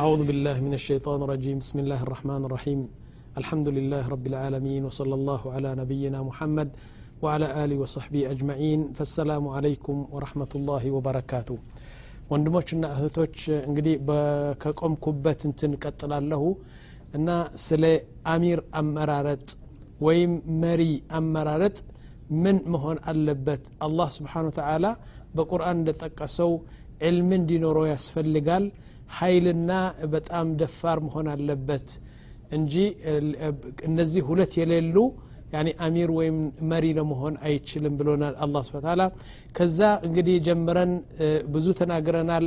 أعوذ بالله من الشيطان الرجيم بسم الله الرحمن الرحيم الحمد لله رب العالمين وصلى الله على نبينا محمد وعلى آله وصحبه أجمعين فالسلام عليكم ورحمة الله وبركاته ወንድሞችና እህቶች እንግዲህ ከቆምኩበት እንትን ቀጥላለሁ እና ስለ አሚር አመራረጥ ወይም መሪ አመራረጥ ምን መሆን አለበት አላህ ስብሓን ተላ በቁርአን እንደጠቀሰው ዕልም እንዲኖረው ያስፈልጋል ኃይልና በጣም ደፋር መሆን አለበት እንጂ እነዚህ ሁለት የሌሉ አሚር ወይም መሪ ለመሆን አይችልም ብሎናል አላ ስብን ታላ ከዛ እንግዲህ ጀምረን ብዙ ተናግረናል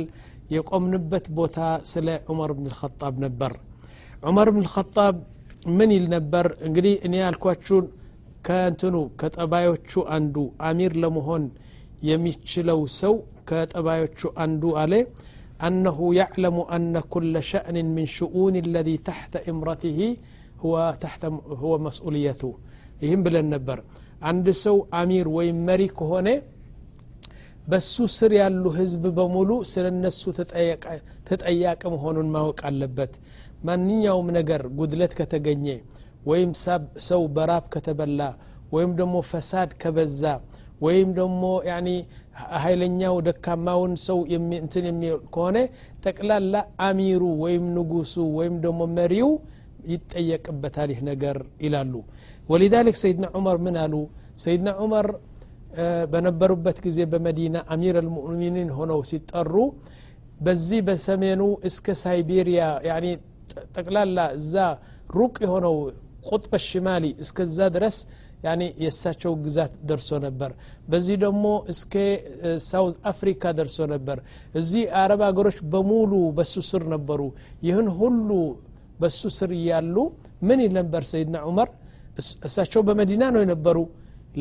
የቆምንበት ቦታ ስለ ዑመር ብን ልኸጣብ ነበር ዑመር ብን ልኸጣብ ምን ይል ነበር እንግዲህ እኔ ያልኳችሁን ከእንትኑ ከጠባዮቹ አንዱ አሚር ለመሆን የሚችለው ሰው ከጠባዮቹ አንዱ አለ أنه يعلم أن كل شأن من شؤون الذي تحت إمرته هو تحت هو مسؤوليته يهم بل النبر عند سو أمير وين مريك هنا بس سر يالو حزب بمولو سر الناس تتأياك تتأياك مهونون ماوك علبت من يوم نجر قدلت كتجني ويم ساب سو براب كتبلا ويم دمو فساد كبزا ويم دمو يعني ኃይለኛው ደካማውን ሰው እንትን የሚል ከሆነ ጠቅላላ አሚሩ ወይም ንጉሱ ወይም ደሞ መሪው ይጠየቅበታል ይህ ነገር ይላሉ ወሊዛሊክ ሰይድና ዑመር ምን አሉ ሰይድና ዑመር በነበሩበት ጊዜ በመዲና አሚር አልሙእሚኒን ሆነው ሲጠሩ በዚህ በሰሜኑ እስከ ሳይቤሪያ ጠቅላላ እዛ ሩቅ የሆነው ቁጥበ ሽማሊ እስከዛ ድረስ ያኔ የእሳቸው ግዛት ደርሶ ነበር በዚህ ደግሞ እስከ ሳውዝ አፍሪካ ደርሶ ነበር እዚህ አረብ ሀገሮች በሙሉ በሱ ስር ነበሩ ይህን ሁሉ በሱ ስር እያሉ ምን ይል ነበር ሰይድና ዑመር እሳቸው በመዲና ነው የነበሩ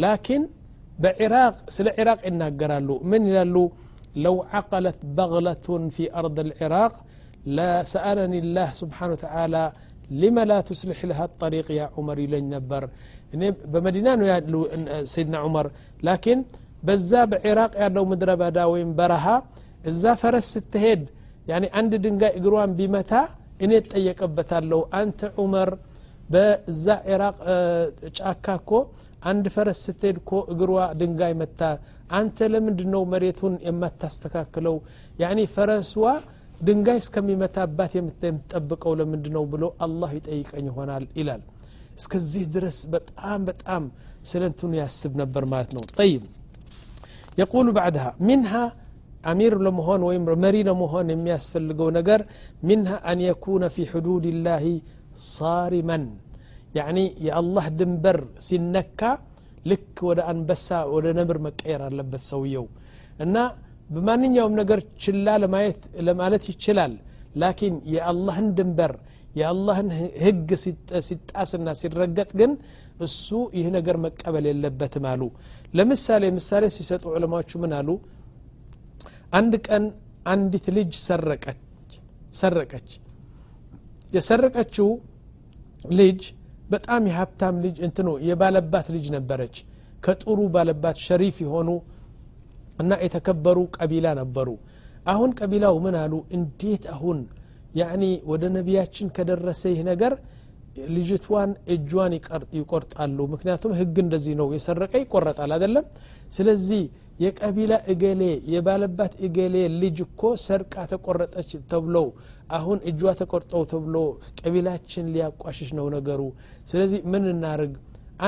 ላኪን በኢራቅ ስለ ኢራቅ ይናገራሉ ምን ይላሉ ለው ዓቀለት በغለቱን ፊ አርض العراق لسألني الله سبحانه وتعالى لما لا تسلح لها الطريق يا عمر لن نبر እኔ በመዲና ነው ያሉ ሰይድና ዑመር ላኪን በዛ በኢራቅ ያለው ምድረ በዳ ወይም በረሃ እዛ ፈረስ ስትሄድ ያኔ አንድ ድንጋይ እግሯን ቢመታ እኔ ጠየቀበታለሁ አንተ ዑመር በዛ ኢራቅ ጫካ እኮ አንድ ፈረስ ስትሄድ እኮ እግሯ ድንጋይ መታ አንተ ለምንድን ነው መሬቱን የማታስተካክለው ያኒ ፈረስዋ ድንጋይ እስከሚመታባት የምትጠብቀው ለምንድ ነው ብሎ አላህ ይጠይቀኝ ይሆናል ይላል እስከዚህ ድረስ በጣም በጣም ስለ እንትኑ ያስብ ነበር ማለት يقول بعدها منها أمير لمهون ويم مري لمهون يمياس فلقو نقر منها أن يكون في حدود الله صارما يعني يا الله دنبر سنكا لك ودا أنبسا ودا نبر مكير لبس سويو እና በማንኛውም ነገር ችላ ለማየት تشلال لكن يا الله ድንበር የአላህን ህግ ሲጣስና ሲረገጥ ግን እሱ ይህ ነገር መቀበል የለበትም አሉ ለምሳሌ ምሳሌ ሲሰጡ ዑለማዎቹ ምን አሉ አንድ ቀን አንዲት ልጅ ሰረቀች የሰረቀችው ልጅ በጣም የሀብታም ልጅ እንትኑ የባለባት ልጅ ነበረች ከጥሩ ባለባት ሸሪፍ የሆኑ እና የተከበሩ ቀቢላ ነበሩ አሁን ቀቢላው ምን አሉ እንዴት አሁን ያኒ ወደ ነቢያችን ከደረሰ ይህ ነገር ልጅቷን እጇን ይቆርጣሉ ምክንያቱም ህግ እንደዚህ ነው የሰረቀ ይቆረጣል አይደለም ስለዚህ የቀቢላ እገሌ የባለባት እገሌ ልጅ እኮ ሰርቃ ተቆረጠች ተብለው አሁን እጇ ተቆርጠው ተብሎ ቀቢላችን ሊያቋሽሽ ነው ነገሩ ስለዚህ ምን እናርግ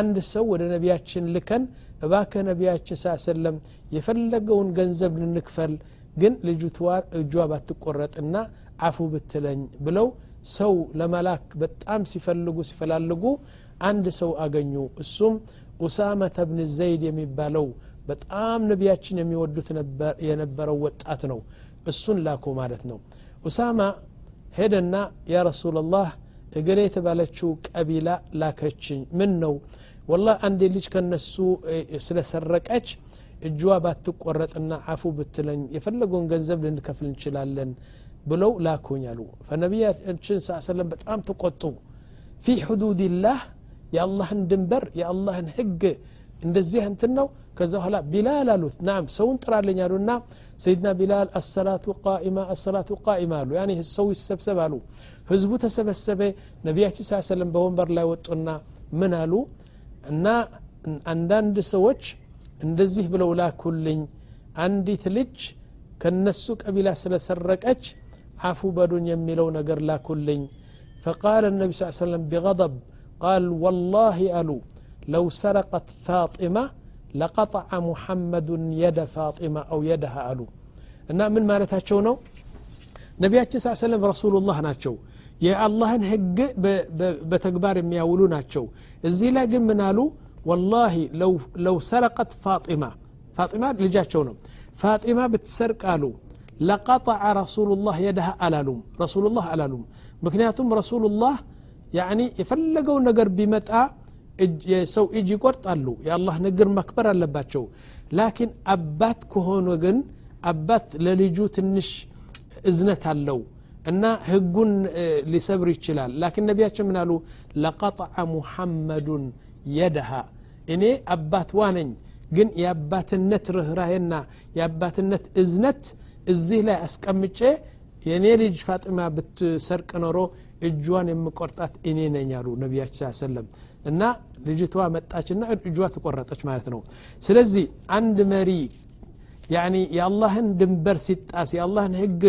አንድ ሰው ወደ ነቢያችን ልከን እባከ ነቢያችን ሳሰለም የፈለገውን ገንዘብ ልንክፈል ግን ልጅቷ እጇ ባትቆረጥና አፉ ብትለኝ ብለው ሰው ለመላክ በጣም ሲፈልጉ ሲፈላልጉ አንድ ሰው አገኙ እሱም ኡሳመተ ብን ዘይድ የሚባለው በጣም ነቢያችን የሚወዱት የነበረው ወጣት ነው እሱን ላኩ ማለት ነው ኡሳማ ሄደና ያ ረሱላላህ እገሌ የተባለችው ቀቢላ ላከችኝ ምን ነው ወላ አንዴ ልጅ ከነሱ ስለሰረቀች እጅዋ ባትቆረጥና አፉ ብትለኝ የፈለገውን ገንዘብ ልንከፍል እንችላለን ብለው ላኩኝ አሉ ፈነቢያችን ስ ሰለም በጣም ተቆጡ ፊ ሕዱድላህ የአላህን ድንበር የአላህን ህግ እንደዚህ እንትን ነው ከዛ በኋላ ቢላል አሉት ናም ሰውን ጥራለኝ አሉና ሰይድና ቢላል አሰላቱ ቃኢማ አሰላቱ ቃኢማ አሉ ያኔ ሰው ይሰብሰብ አሉ ህዝቡ ተሰበሰበ ነቢያችን ስ ሰለም በወንበር ላይ ወጡና ምን አሉ እና አንዳንድ ሰዎች እንደዚህ ብለው ላኩልኝ አንዲት ልጅ ከነሱ ቀቢላ ስለሰረቀች عفو بدون يميلو نجر لا كلين فقال النبي صلى الله عليه وسلم بغضب قال والله ألو لو سرقت فاطمة لقطع محمد يد فاطمة أو يدها ألو أنا من ما رتاشو نبي صلى الله عليه وسلم رسول الله ناتشو يا الله هج بتكبار مياولو ناتشو الزي لا من ألو والله لو لو سرقت فاطمة فاطمة لجاتشو نو فاطمة بتسرق ألو لقطع رسول الله يدها لوم رسول الله لوم مكنياتهم رسول الله يعني يفلقوا نقر بمتاء سو إجي قرط قالوا يا الله نقر مكبر على باتشو لكن أبات كهون وقن أبات لليجو النش إزنت اللو أن هقون آه، لسبري الشلال لكن نبيات شمنا له لقطع محمد يدها إني أبات وانين قن يا أبات النت رهرهن يا أبات النت إزنت እዚህ ላይ አስቀምጬ የእኔ ልጅ ፋጢማ ብትሰርቅ ኖሮ እጇን የምቆርጣት እኔ ነኝ አሉ ነቢያች ሰለም እና ልጅቷ መጣችና እጇ ተቆረጠች ማለት ነው ስለዚህ አንድ መሪ ያኒ የአላህን ድንበር ሲጣስ የአላህን ህግ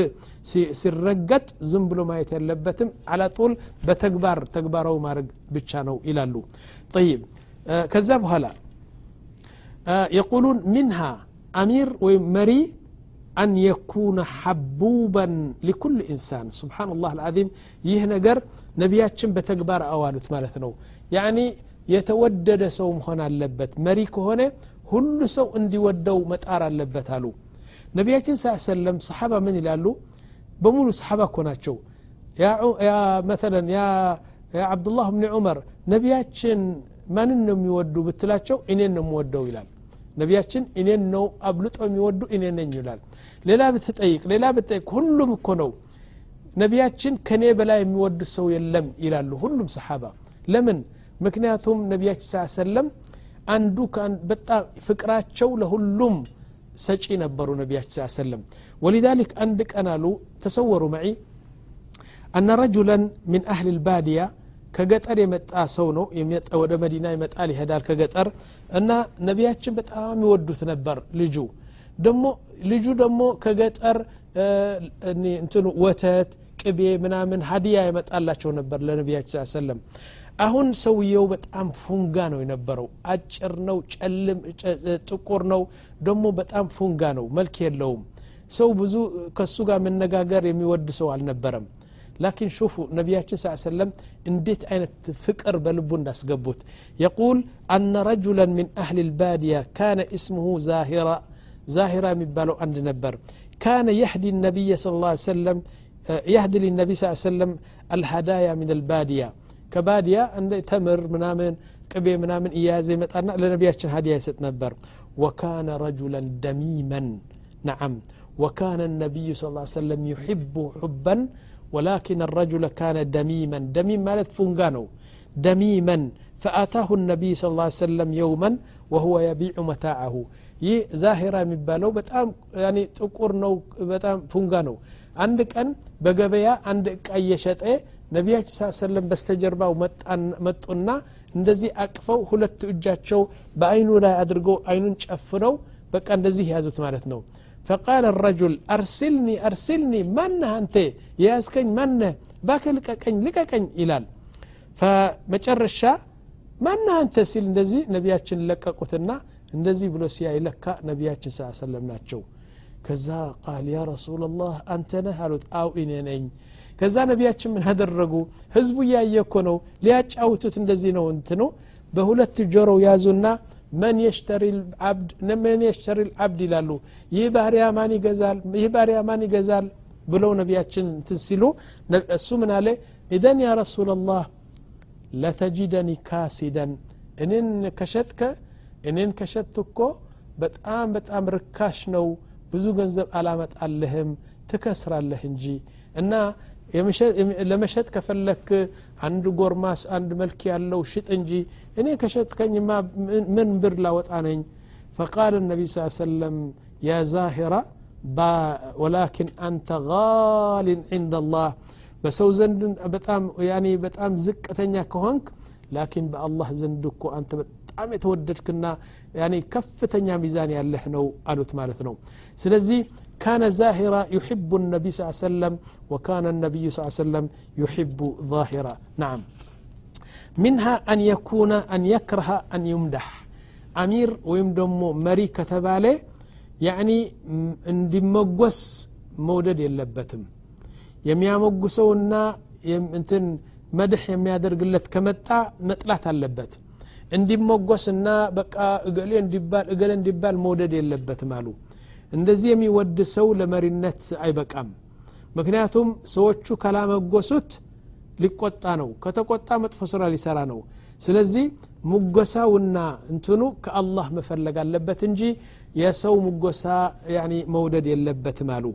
ሲረገጥ ዝም ብሎ ማየት ያለበትም አላጡል በተግባር ተግባራዊ ማድረግ ብቻ ነው ይላሉ ይብ ከዛ በኋላ የቁሉን ሚንሃ አሚር ወይም መሪ أن يكون حبوبا لكل إنسان سبحان الله العظيم يهنا قر نبيات بتكبار أوانت مالتنو يعني يتودد سو مخونا اللبت مريك هنا هل سو اندي ودو متار اللبت هلو نبيات صلى الله صحابة من الالو بمولو صحابة كوناتشو يا, يا مثلا يا, يا عبد الله بن عمر نبيات من النم يودو بتلاتشو إن النم يودو إلال ነቢያችን እኔን ነው አብልጦ የሚወዱ እኔ ነኝ ይላል ሌላ ብትጠይቅ ሌላ ብትጠይቅ ሁሉም እኮ ነው ነቢያችን ከኔ በላይ የሚወድ ሰው የለም ይላሉ ሁሉም ሰሓባ ለምን ምክንያቱም ነቢያችን ስ ሰለም አንዱ በጣም ፍቅራቸው ለሁሉም ሰጪ ነበሩ ነቢያችን ስ ሰለም ወሊዛሊክ አንድ ቀን አሉ ተሰወሩ መዒ أن رجلا من أهل البادية ከገጠር የመጣ ሰው ነው ወደ መዲና ይመጣል ይሄዳል ከገጠር እና ነቢያችን በጣም ይወዱት ነበር ልጁ ደሞ ልጁ ደግሞ ከገጠር እንትኑ ወተት ቅቤ ምናምን ሀዲያ ይመጣላቸው ነበር ለነቢያችን ሰለም አሁን ሰውየው በጣም ፉንጋ ነው የነበረው አጭር ነው ጨልም ጥቁር ነው ደግሞ በጣም ፉንጋ ነው መልክ የለውም ሰው ብዙ ከሱ ጋር መነጋገር የሚወድ ሰው አልነበረም لكن شوفوا نبياتنا صلى الله عليه وسلم انديت فكر ፍቅር الناس قبوت يقول أن رجلا من أهل البادية كان اسمه زاهرة زاهرة بالو عند نبر كان يهدي النبي صلى الله عليه وسلم آه، يهدي للنبي صلى الله عليه وسلم الهدايا من البادية كبادية عند تمر منامن ቅቤ منامن إيازي متأرنا ለነቢያችን ሀዲያ ይሰጥ ነበር وكان رجلا دميما نعم وكان النبي صلى الله عليه وسلم يحب حبا ولكن الرجل كان دميما دميم مالت فنጋ ነው دميما فآتاه النبي صلى الله عليه وسلم يوما وهو يبيع متاعه ይህ ዛሄራ የሚባለው በጣም ጥቁር ነው በጣም ፉንጋ ነው አንድ ቀን በገበያ አንድ እቃ እየሸጠ ነቢያችን ስ ሰለም በስተጀርባው መጡና እንደዚህ አቅፈው ሁለት እጃቸው በአይኑ ላይ አድርገው አይኑን ጨፍነው በቃ እንደዚህ ያዙት ማለት ነው فقال الرجل أرسلني أرسلني من أنت يا أسكن من باك لككن لككن إلال فما من أنت سيل نزي نبياتش لك قتلنا نزي بلو سيا لك نبياتش سعى سلمنا تشو كذا قال يا رسول الله أنت نهالوت أو إنين ከዛ ነቢያችን ምን አደረጉ ህዝቡ እያየ እኮ ነው ሊያጫውቱት እንደዚህ ነው እንትኑ በሁለት ጆሮው ያዙና መን የሽተሪ ልዓብድ ይላሉ ይህ ባሪያ ማን ይገዛል ይህ ባሪያ ማን ይገዛል ብለው ነቢያችን እንትን ሲሉ እሱ ምን አለ ኢደን ያ ረሱላላህ ለተጂደኒ ካሲደን እኔን ከሸጥከ እኔን ከሸጥክ እኮ በጣም በጣም ርካሽ ነው ብዙ ገንዘብ አላመጣልህም ትከስራለህ እንጂ እና ለመሸጥ ከፈለክ አንድ ጎርማስ አንድ መልክ ያለው ሽጥ እንጂ እኔ ከሸጥከኝማ ምን ብር ላወጣ ነኝ فقال النبي صلى الله عليه وسلم يا زاهرة ولكن أنت غال عند الله በሰው ዘንድ በጣም ያኔ በጣም ዝቅተኛ ከሆንክ ላኪን በአላህ ዘንድ እኮ አንተ በጣም የተወደድክና ያኔ ከፍተኛ ሚዛን ያለህ ነው አሉት ማለት ነው ስለዚህ كان زاهرا يحب النبي صلى الله عليه وسلم وكان النبي صلى الله عليه وسلم يحب ظاهرا نعم منها أن يكون أن يكره أن يمدح أمير ويمدم مري كتباله يعني اندمقوس مودد يلبتم يميا مقوسونا يمتن مدح يميا درقلت كمتا نطلعت اللبت اندمقوس النا بقى اقلي اندبال اقلي اندبال مودد يلبت مالو እንደዚህ የሚወድ ሰው ለመሪነት አይበቃም ምክንያቱም ሰዎቹ ካላመጎሱት ሊቆጣ ነው ከተቆጣ መጥፎ ስራ ሊሰራ ነው ስለዚህ ሙጎሳውና እንትኑ ከአላህ መፈለግ አለበት እንጂ የሰው ሙጎሳ መውደድ የለበትም አሉ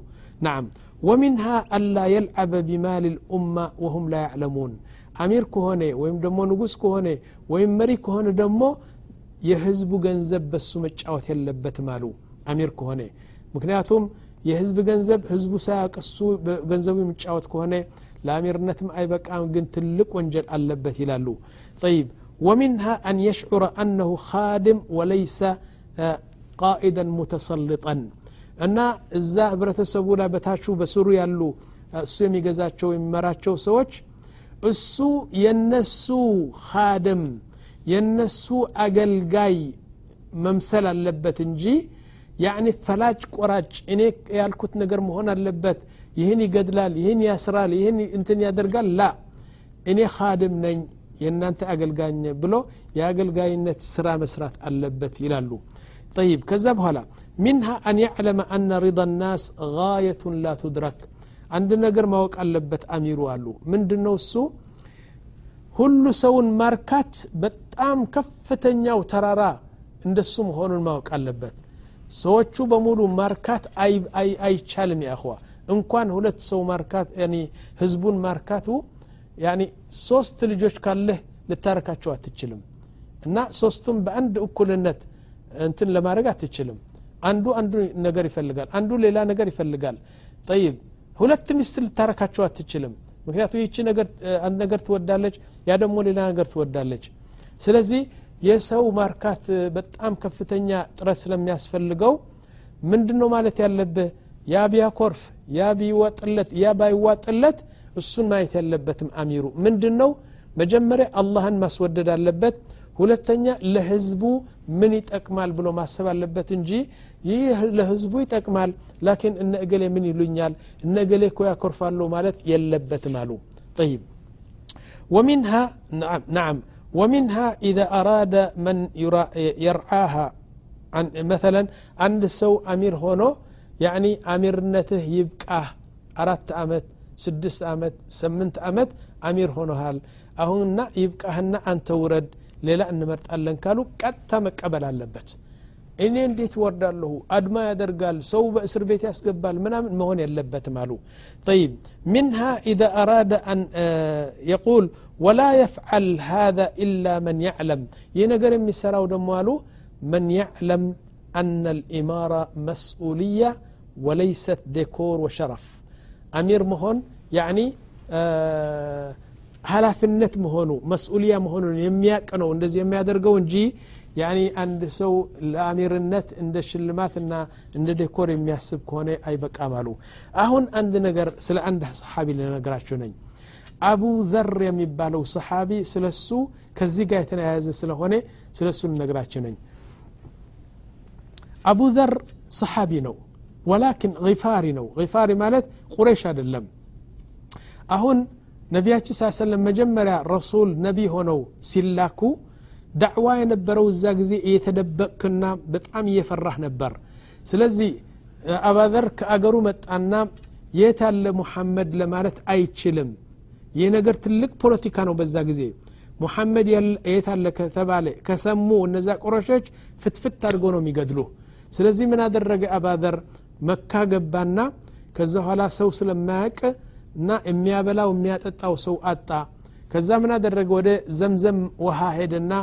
ናም ወሚንሃ አላ የልዓበ ቢማል ልኡማ ወሁም ላ ያዕለሙን አሚር ከሆነ ወይም ደሞ ንጉስ ከሆነ ወይም መሪ ከሆነ ደሞ የህዝቡ ገንዘብ በሱ መጫወት የለበትም አሉ أمير كهنة مكنياتهم يهزب جنزب هزب ساق قصو جنزب متشاوت كهنة لامير نتم أي أم جنت لك ونجل اللبه إلى طيب ومنها أن يشعر أنه خادم وليس قائدا متسلطا أن الزهب رتسبوا لا بتاشو بسوريا له سومي جزاتشو مراتشو سوتش السو ينسو خادم ينسو أجل جاي ممسلا لبتنجي ያኒ ፈላጭ ቆራጭ እኔ ያልኩት ነገር መሆን አለበት ይህን ይገድላል ይህን ያስራል ይህን እንትን ያደርጋል ላ እኔ ካድም ነኝ የእናንተ አገልጋኝ ብሎ የአገልጋይነት ስራ መስራት አለበት ይላሉ ጠይብ ከዛ በኋላ ሚንሃ አን ያዕለመ አነ ሪض ናስ ጋየቱን ላ ቱድረክ አንድ ነገር ማወቅ አለበት አሚሩ አሉ ምንድን ነው እሱ ሁሉ ሰውን ማርካት በጣም ከፍተኛው ተራራ እንደሱ መሆኑን ማወቅ አለበት ሰዎቹ በሙሉ ማርካት አይቻልም ያኸዋ እንኳን ሁለት ሰው ማርካት ህዝቡን ማርካቱ ሶስት ልጆች ካለህ ልታረካቸው አትችልም እና ሶስቱም በአንድ እኩልነት እንትን ለማድረግ አትችልም አንዱ አንዱ ነገር ይፈልጋል አንዱ ሌላ ነገር ይፈልጋል ጠይብ ሁለት ሚስት ልታረካቸው አትችልም ምክንያቱ ይቺ አንድ ነገር ትወዳለች ያ ደግሞ ሌላ ነገር ትወዳለች ስለዚህ የሰው ማርካት በጣም ከፍተኛ ጥረት ስለሚያስፈልገው ምንድን ነው ማለት ያለብህ ያ ቢያኮርፍ ያ ቢወጥለት ያ ባይዋጥለት እሱን ማየት ያለበትም አሚሩ ምንድን ነው መጀመሪያ አላህን ማስወደድ አለበት ሁለተኛ ለህዝቡ ምን ይጠቅማል ብሎ ማሰብ አለበት እንጂ ይህ ለህዝቡ ይጠቅማል ላኪን እነ እገሌ ምን ይሉኛል እነ እገሌ እኮ ያኮርፋሉ ማለት የለበትም አሉ ይብ ومنها نعم, نعم ومنها إذا أراد من يرعاها عن مثلا عند سو أمير هونو يعني أمير نته يبقى أردت أمت سدست أمت سمنت أمت أمير هونو هال أهن يبقى هن أن تورد ليلا أن مرت ألن كالو قد تمك أبل እኔ እንዴት ወርዳለሁ አድማ ያደርጋል ሰው በእስር ቤት ያስገባል ምናምን መሆን የለበትም አሉ طيب منها إذا أراد أن يقول ولا يفعل هذا إلا من يعلم ينقر يمسراو دموالو من يعلم أن الإمارة مسؤولية وليست ديكور وشرف أمير مهون يعني ኃላፊነት መሆኑ መስኡልያ መሆኑን የሚያቅ ነው እንደዚህ የሚያደርገው እንጂ ያኒ አንድ ሰው ለአሚርነት እንደ ሽልማትና እንደ ዴኮር የሚያስብ ከሆነ አይበቃም አሉ አሁን አንድ ነገር ስለ አንድ ሰሓቢ ልነግራችሁ ነኝ አቡ ዘር የሚባለው ሰሓቢ ስለ እሱ ከዚህ ጋር የተያያዘ ስለሆነ ስለ እሱ ልነግራችሁ ነኝ አቡ ዘር ሰሓቢ ነው ወላኪን ፋሪ ነው ፋሪ ማለት ቁሬሽ አይደለም አሁን ነቢያችን ስ ሰለም መጀመሪያ ረሱል ነቢ ሆነው ሲላኩ ዳዕዋ የነበረው እዛ ጊዜ እየተደበቅክና በጣም እየፈራህ ነበር ስለዚህ አባዘር ከአገሩ መጣና የት አለ ሙሐመድ ለማለት አይችልም ይህ ነገር ትልቅ ፖለቲካ ነው በዛ ጊዜ ሙሐመድ የታለ ከተባለ ከሰሙ እነዛ ቁረሾች ፍትፍት አድርጎ ነው የሚገድሉ ስለዚህ ምን አደረገ አባዘር መካ ገባና ከዛ ኋላ ሰው ስለማያቅ እና የሚያበላው የሚያጠጣው ሰው አጣ ከዛ ምን አደረገ ወደ ዘምዘም ውሃ ሄደና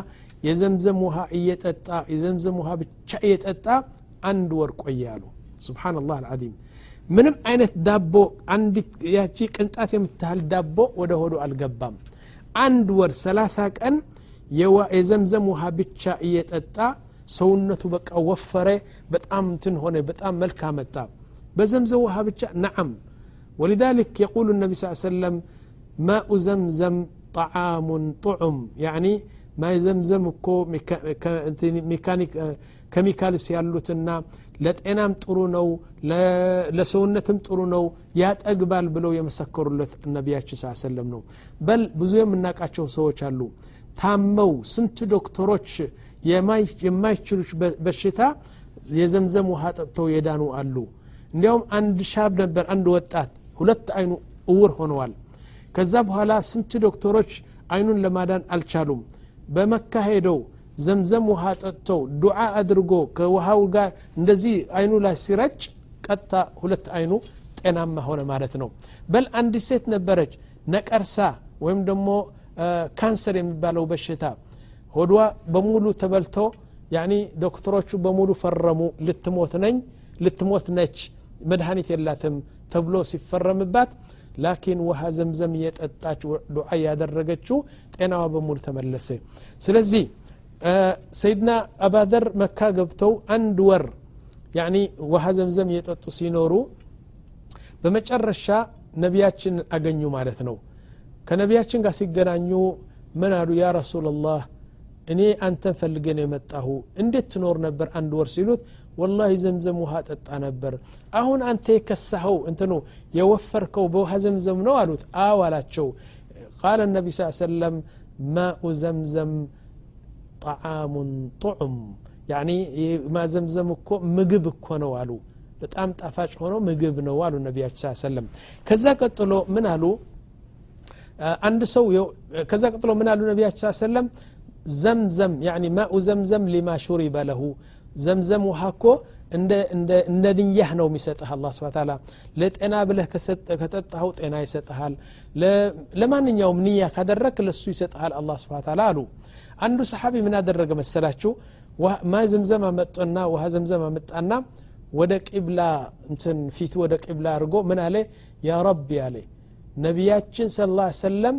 የዘምዘም ውሃ እየጠጣ የዘምዘም ውሃ ብቻ እየጠጣ አንድ ወር ቆየ አሉ ስብናላህ አልዓዚም ምንም አይነት ዳቦ አንዲት ያቺ ቅንጣት የምትህል ዳቦ ወደ ሆዶ አልገባም አንድ ወር ሰላሳ ቀን የዘምዘም ውሃ ብቻ እየጠጣ ሰውነቱ በቃ ወፈረ በጣም እንትን ሆነ በጣም መልክ አመጣ በዘምዘም ውሃ ብቻ ነዓም ولذلك يقول النبي صلى الله عليه وسلم ماء زمزم ጣዓሙን ጡዑም ያኒ ማይ ዘምዘም እኮ ኬሚካልስ ያሉትና ለጤናም ጥሩ ነው ለሰውነትም ጥሩ ነው ያጠግባል ብለው የመሰከሩለት ነቢያችን ስ ሰለም ነው በል ብዙ የምናውቃቸው ሰዎች አሉ ታመው ስንት ዶክተሮች የማይችሉች በሽታ የዘምዘም ውሃ ጠጥተው የዳኑ አሉ እንዲያውም አንድ ሻብ ነበር አንድ ወጣት ሁለት አይኑ እውር ሆነዋል ከዛ በኋላ ስንት ዶክተሮች አይኑን ለማዳን አልቻሉም በመካ ሄደው ዘምዘም ውሃ ጠጥተው ዱዓ አድርጎ ከውሃው ጋር እንደዚህ አይኑ ላይ ሲረጭ ቀጥታ ሁለት አይኑ ጤናማ ሆነ ማለት ነው በል አንዲት ሴት ነበረች ነቀርሳ ወይም ደግሞ ካንሰር የሚባለው በሽታ ሆዷ በሙሉ ተበልቶ ያኒ ዶክተሮቹ በሙሉ ፈረሙ ልትሞት ነኝ ልትሞት ነች መድኃኒት የላትም ተብሎ ሲፈረምባት ላኪን ውሃ ዘምዘም እየጠጣች ዱዓ ያደረገችው ጤናዋ በሙሉ ተመለሰ ስለዚህ ሰይድና አባዘር መካ ገብተው አንድ ወር ያኒ ውሃ ዘምዘም እየጠጡ ሲኖሩ በመጨረሻ ነቢያችን አገኙ ማለት ነው ከነቢያችን ጋር ሲገናኙ ምን አሉ ያ ረሱላላህ እኔ አንተን ፈልገን የመጣሁ እንዴት ትኖር ነበር አንድ ወር ሲሉት ወላሂ ዘምዘም ውሃ ጠጣ ነበር አሁን አንተ የከሳኸው እንትኑ የወፈርከው በውሃ ዘምዘም ነው አሉት አው አላቸው ቃለ ነቢ ስ ሰለም ማኡ ዘምዘም ጣዓሙን ጡዑም ያኒ ማዘምዘም እኮ ምግብ እኮ ነው አሉ በጣም ጣፋጭ ሆኖ ምግብ ነው አሉ ነቢያችን ስ ሰለም ከዛ ቀጥሎ ምን አሉ አንድ ሰው ከዛ ቀጥሎ ምን አሉ ነቢያችን ስ ሰለም ዘምዘም ማኡ ዘምዘም ሊማ ሹሪበ ለሁ ዘምዘም ውሃ እኮ እንደ ንያህ ነው የሚሰጥህ አላ ስብን ታላ ለጤና ብለህ ከጠጣኸው ጤና ይሰጥሃል ለማንኛውም ንያ ካደረግ ለሱ ይሰጥሃል አላ ስብን ታላ አሉ አንዱ ሰሓቢ ምን አደረገ መሰላችሁ ማ ዘምዘም አመጡና ውሃ ዘምዘም አመጣና ወደ ቂብላ እንትን ፊቱ ወደ ቂብላ አድርጎ ምን አለ ያ ረቢ አለ ነቢያችን ስ ሰለም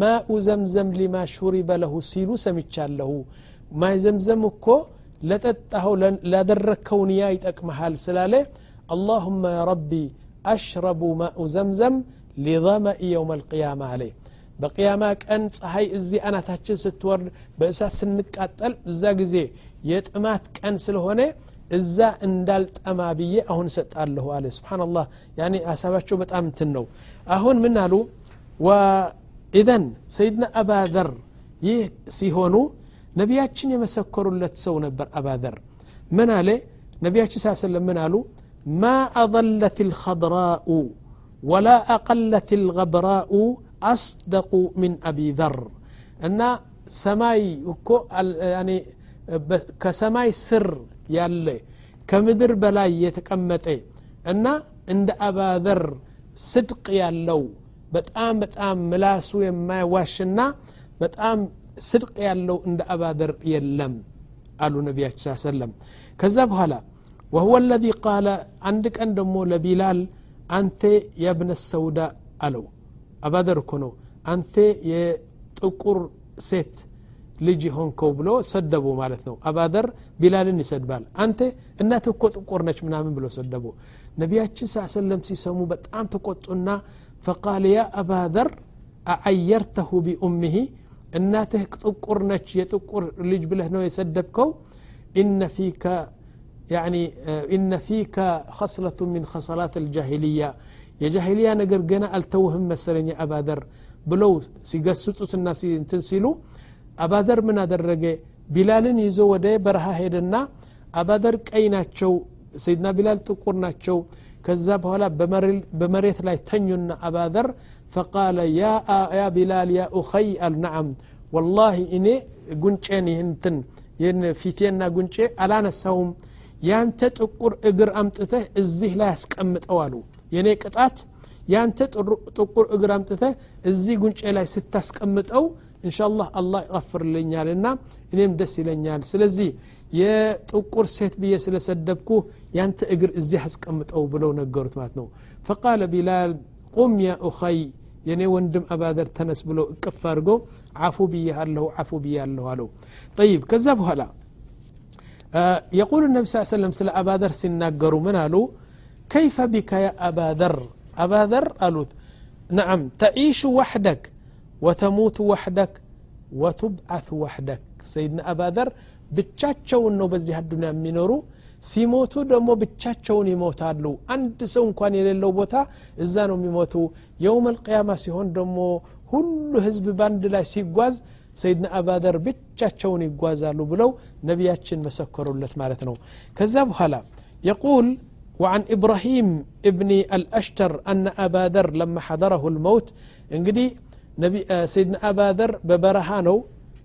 ማኡ ዘምዘም ሊማ ሹሪበ ለሁ ሲሉ ሰምቻለሁ ማይ ዘምዘም እኮ ለጠጣኸው ላደረግከው ንያ ይጠቅመሃል ስላለ አላሁመ ረቢ አሽረቡ ማኡ ዘምዘም ሊظመኢ የውም አልቅያማ አለ በቅያማ ቀን ፀሐይ እዚ አናታችን ስትወርድ በእሳት ስንቃጠል እዛ ጊዜ የጥማት ቀን ስለሆነ እዛ እንዳልጠማ ብዬ አሁን እሰጣለሁ አለ ስብናላህ ያኒ ሀሳባቸው በጣም እንትን ነው አሁን ምን አሉ ኢዘን ሰይድና አባዘር ይህ ሲሆኑ ነቢያችን የመሰከሩለት ሰው ነበር አባዘር ምን አለ ነቢያችን ሳ ሰለም ምን አሉ ማ አضለት الخضراء ولا أقلت الغبراء أصدق من أبي ذر እና ሰማይ እኮ ከሰማይ ስር ያለ ከምድር በላይ የተቀመጠ እና እንደ አባዘር ስድቅ ያለው በጣም በጣም ምላሱ የማይዋሽና በጣም صدق يالو عند أبادر يلم قالوا نبي صلى الله عليه وسلم كذب وهو الذي قال عندك أن دمو لبلال أنت يا ابن السوداء ألو أبادر كنو أنت يا تقر سيت ልጅ ሆንከው ብሎ ሰደቡ ማለት انت አባደር ቢላልን ይሰድባል አንተ እናት እኮ ጥቁር ነች ምናምን ብሎ ሰደቡ ነቢያችን ስ ሰለም ሲሰሙ በጣም ተቆጡና ፈቃል ያ አባደር አዐየርተሁ ቢኡምህ እናትህ ጥቁር ነች የጥቁር ልጅ ብለህ ነው የሰደብከው ኢነ ፊከ يعني إن فيك خصلة من خصلات الجاهلية የጃሂልያ ነገር ገና አልተውህም መሰለኝ አባደር ብለው ሲገስጹትና እንትን ሲሉ አባደር ምን አደረገ ቢላልን ይዞ ወደ በረሃ ሄደና አባደር ቀይ ናቸው ሰይድና ቢላል ጥቁር ናቸው ከዛ በኋላ በመሬት ላይ ተኙና አባደር فقال يا يا بلال يا اخي النعم والله اني قنچني هنتن ين يعني فيتينا قنچي الا نسوم يا انت تقر اجر امتته ازيه لا اسقمطوالو يني قطات يا انت تقر اجر امتته ازي قنچي لا ستاسقمطو ان شاء الله الله يغفر لنا لنا انهم دس لنا سلزي يا تقر سيت بي سلسدبكو يا انت اجر ازي حسقمطو بلو نغروت معناتنو فقال بلال قم يا اخي የኔ ወንድም አባደር ተነስ ብሎ እቅፍ አድርጎ አፉ ብያለሁ አፉ ብያለሁ አለው ጠይብ ከዛ በኋላ የቁሉ ነቢ ስ ሰለም ስለ አባደር ሲናገሩ ምን አሉ ከይፈ ቢካ ያ አባደር አባደር አሉት ነዓም ተዒሹ ዋሕደክ ወተሙቱ ዋሕደክ ወቱብዓት ዋሕደክ ሰይድና አባደር ብቻቸውን ነው በዚህ አዱኒያ የሚኖሩ ሲሞቱ ደግሞ ብቻቸውን ይሞታሉ አንድ ሰው እንኳን የሌለው ቦታ እዛ ነው የሚሞቱ يوم القيامة سيهون دمو هل هزب باند لا سيقواز سيدنا أبادر بيتشاتشون يقواز اللو بلو نبياتشن مسكروا لتمارتنو كذب هلا يقول وعن إبراهيم ابن الأشتر أن أبادر لما حضره الموت انقدي نبي آه، سيدنا أبادر ببرهانو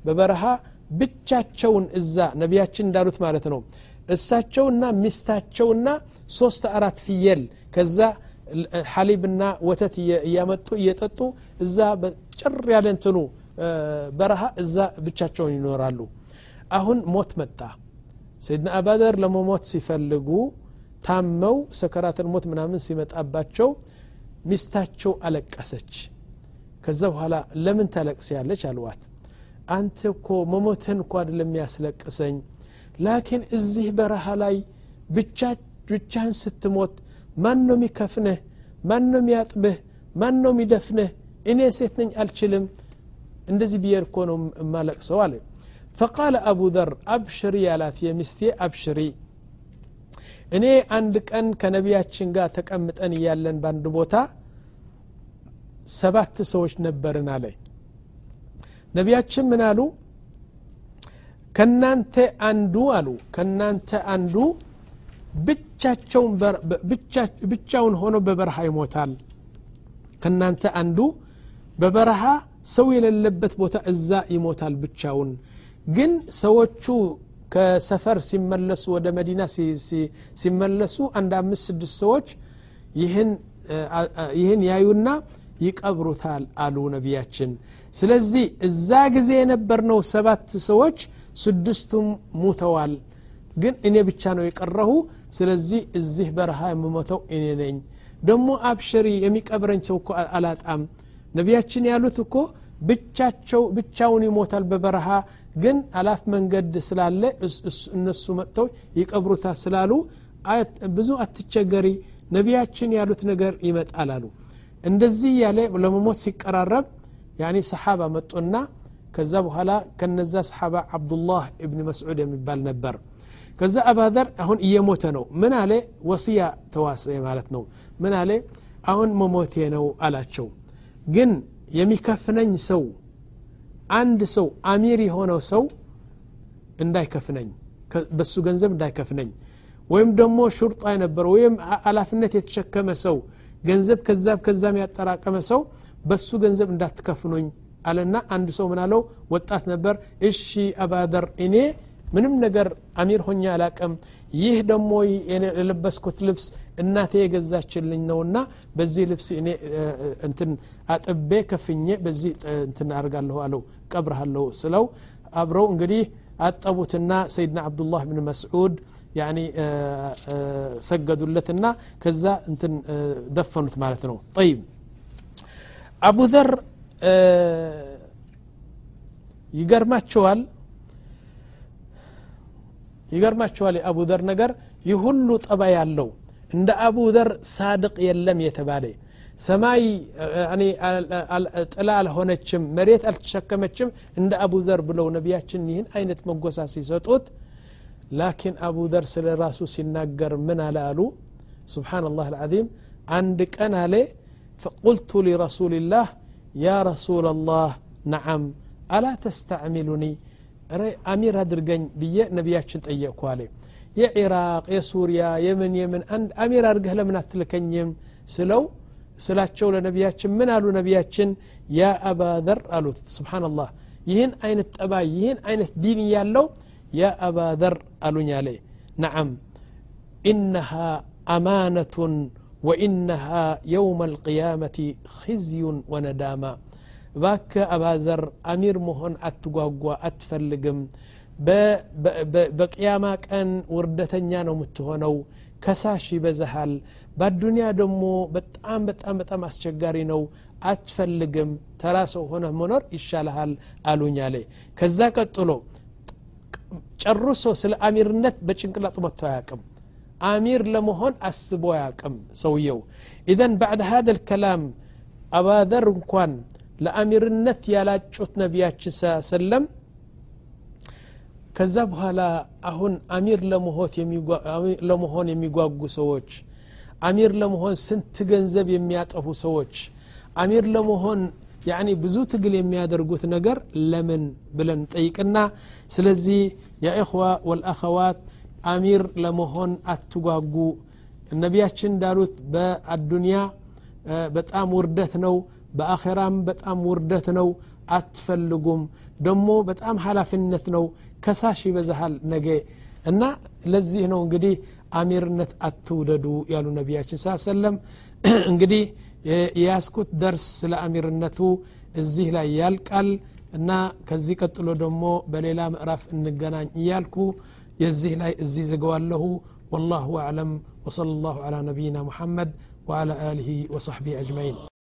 ببرها بتشاتشون إزا نبياتشن دارو تمارتنو እሳቸውና ሚስታቸውና ሶስት አራት ፍየል ከዛ ሐሊብና ወተት እያመጡ እየጠጡ እዛ ጭር ያለ እንትኑ በረሃ እዛ ብቻቸውን ይኖራሉ አሁን ሞት መጣ ሰይድና አባደር ለመሞት ሲፈልጉ ታመው ሰከራተል ሞት ምናምን ሲመጣባቸው ሚስታቸው አለቀሰች ከዛ በኋላ ለምን ታለቅስ ያለች አልዋት አንተ እኮ መሞትህን እኮ አይደለም ያስለቅሰኝ ላኪን እዚህ በረሃ ላይ ብቻህን ስትሞት ማን ነው የሚከፍንህ ማን ነው የሚያጥብህ ማን ነው የሚደፍንህ እኔ ሴት ነኝ አልችልም እንደዚህ ብየር እኮ ነው እማለቅ ሰው አለ ፈቃለ አቡ ዘር አብሽሪ ያላት የሚስቴ አብሽሪ እኔ አንድ ቀን ከነቢያችን ጋር ተቀምጠን እያለን በአንድ ቦታ ሰባት ሰዎች ነበርን አለ ነቢያችን ምን አሉ ከናንተ አንዱ አሉ ከናንተ አንዱ ብቻውን ሆኖ በበረሃ ይሞታል ከናንተ አንዱ በበረሃ ሰው የሌለበት ቦታ እዛ ይሞታል ብቻውን ግን ሰዎቹ ከሰፈር ሲመለሱ ወደ መዲና ሲመለሱ አንድ አምስት ስድስት ሰዎች ይህን ያዩና ይቀብሩታል አሉ ነቢያችን ስለዚህ እዛ ጊዜ የነበርነው ሰባት ሰዎች ስድስቱም ሙተዋል ግን እኔ ብቻ ነው የቀረሁ ስለዚህ እዚህ በረሃ የምሞተው እኔ ነኝ ደግሞ አብሽሪ የሚቀብረኝ ሰው እኮ አላጣም ነቢያችን ያሉት እኮ ብቻቸው ብቻውን ይሞታል በበረሃ ግን አላፍ መንገድ ስላለ እነሱ መጥተው ይቀብሩታል ስላሉ ብዙ አትቸገሪ ነቢያችን ያሉት ነገር ይመጣል አሉ እንደዚህ ያለ ለመሞት ሲቀራረብ ያኒ ሰሓባ መጡና ከዛ በኋላ ከነዛ ሰሓባ አብዱላህ እብን መስዑድ የሚባል ነበር ከዛ አባዘር አሁን እየሞተ ነው ምን አለ ወስያ ተዋሰ ማለት ነው ምን አለ አሁን መሞቴ ነው አላቸው ግን የሚከፍነኝ ሰው አንድ ሰው አሚር የሆነው ሰው እንዳይከፍነኝ በሱ ገንዘብ እንዳይከፍነኝ ወይም ደግሞ ሹርጣ የነበረ ወይም አላፍነት የተሸከመ ሰው ገንዘብ ከዛብ ከዛም ያጠራቀመ ሰው በሱ ገንዘብ እንዳትከፍኑኝ አለና አንድ ሰው ምናለው ወጣት ነበር እሺ አባደር እኔ ምንም ነገር አሚር ሆኛ አላቀም ይህ ደግሞ የለበስኩት ልብስ እናቴ የገዛችልኝ ነውና በዚህ ልብስ እኔ እንትን አጥቤ ከፍኜ በዚህ እንትን አርጋለሁ አለው ቀብርሃለሁ ስለው አብረው እንግዲህ አጠቡትና ሰይድና አብዱላህ ብን መስዑድ ያኒ ሰገዱለትና ከዛ እንትን ደፈኑት ማለት ነው ጠይብ አቡ ዘር ይገርማቸዋል ይገርማቸዋል የአቡ ዘር ነገር ይህ ሁሉ ጠባ ያለው እንደ አቡ ዘር ሳድቅ የለም የተባለ ሰማይ ጥላ አልሆነችም መሬት አልተሸከመችም እንደ አቡ ዘር ብለው ነቢያችን ይህን አይነት መጎሳ ሲሰጡት ላኪን አቡ ዘር ስለ ራሱ ሲናገር ምን አለ አሉ ስብናላህ አልዓዚም አንድ ቀን አለ فقلت لرسول الله يا رسول الله نعم ألا تستعملني አሚር አድርገኝ ብዬ ነቢያችን ጠየቅኩ አለ የኢራቅ የሱሪያ የምን የምን አንድ አሚር አድርገህ ለምን አትልከኝም ስለው ስላቸው ለነቢያችን ምን አሉ ነቢያችን ያ አባዘር አሉት ስብናላህ ይህን አይነት ጠባይ ይህን አይነት ዲን ያለው ያ አባዘር አሉኝ አለ ነዓም ኢነሃ አማነቱን ወኢነሃ የውመ القيامة خزي ونداما እባክ አባዘር አሚር መሆን አትጓጓ አትፈልግም በቅያማ ቀን ውርደተኛ ነው የምትሆነው ከሳሽ ይበዛሃል በአዱኒያ ደግሞ በጣም በጣም በጣም አስቸጋሪ ነው አትፈልግም ተራ ሰው ሆነ መኖር ይሻልሃል አሉኛ አለ ከዛ ቀጥሎ ጨርሶ ስለ አሚርነት በጭንቅላጡ መጥቶ አያቅም አሚር ለመሆን አስቦ አያቅም ሰውየው ኢዘን ባዕድ ሀደ ልከላም አባዘር እንኳን ለአሚርነት ያላጩት ነቢያችን ሰለም ከዛ በኋላ አሁን አሚር ለመሆን የሚጓጉ ሰዎች አሚር ለመሆን ስንት ገንዘብ የሚያጠፉ ሰዎች አሚር ለመሆን ያኒ ብዙ ትግል የሚያደርጉት ነገር ለምን ብለን ጠይቅና ስለዚህ የእኽዋ ወልአኸዋት አሚር ለመሆን አትጓጉ ነቢያችን እንዳሉት በአዱንያ በጣም ውርደት ነው በአኼራም በጣም ውርደት ነው አትፈልጉም ደሞ በጣም ሀላፊነት ነው ከሳሽ ይበዛሃል ነገ እና ለዚህ ነው እንግዲህ አሚርነት አትውደዱ ያሉ ነቢያችን ስ ሰለም እንግዲህ የያስኩት ደርስ ስለ አሚርነቱ እዚህ ላይ ያልቃል እና ከዚህ ቀጥሎ ደግሞ በሌላ ምዕራፍ እንገናኝ እያልኩ የዚህ ላይ እዚህ ዘገዋለሁ والله أعلم وصلى الله على نبينا محمد وعلى آله وصحبه أجمعين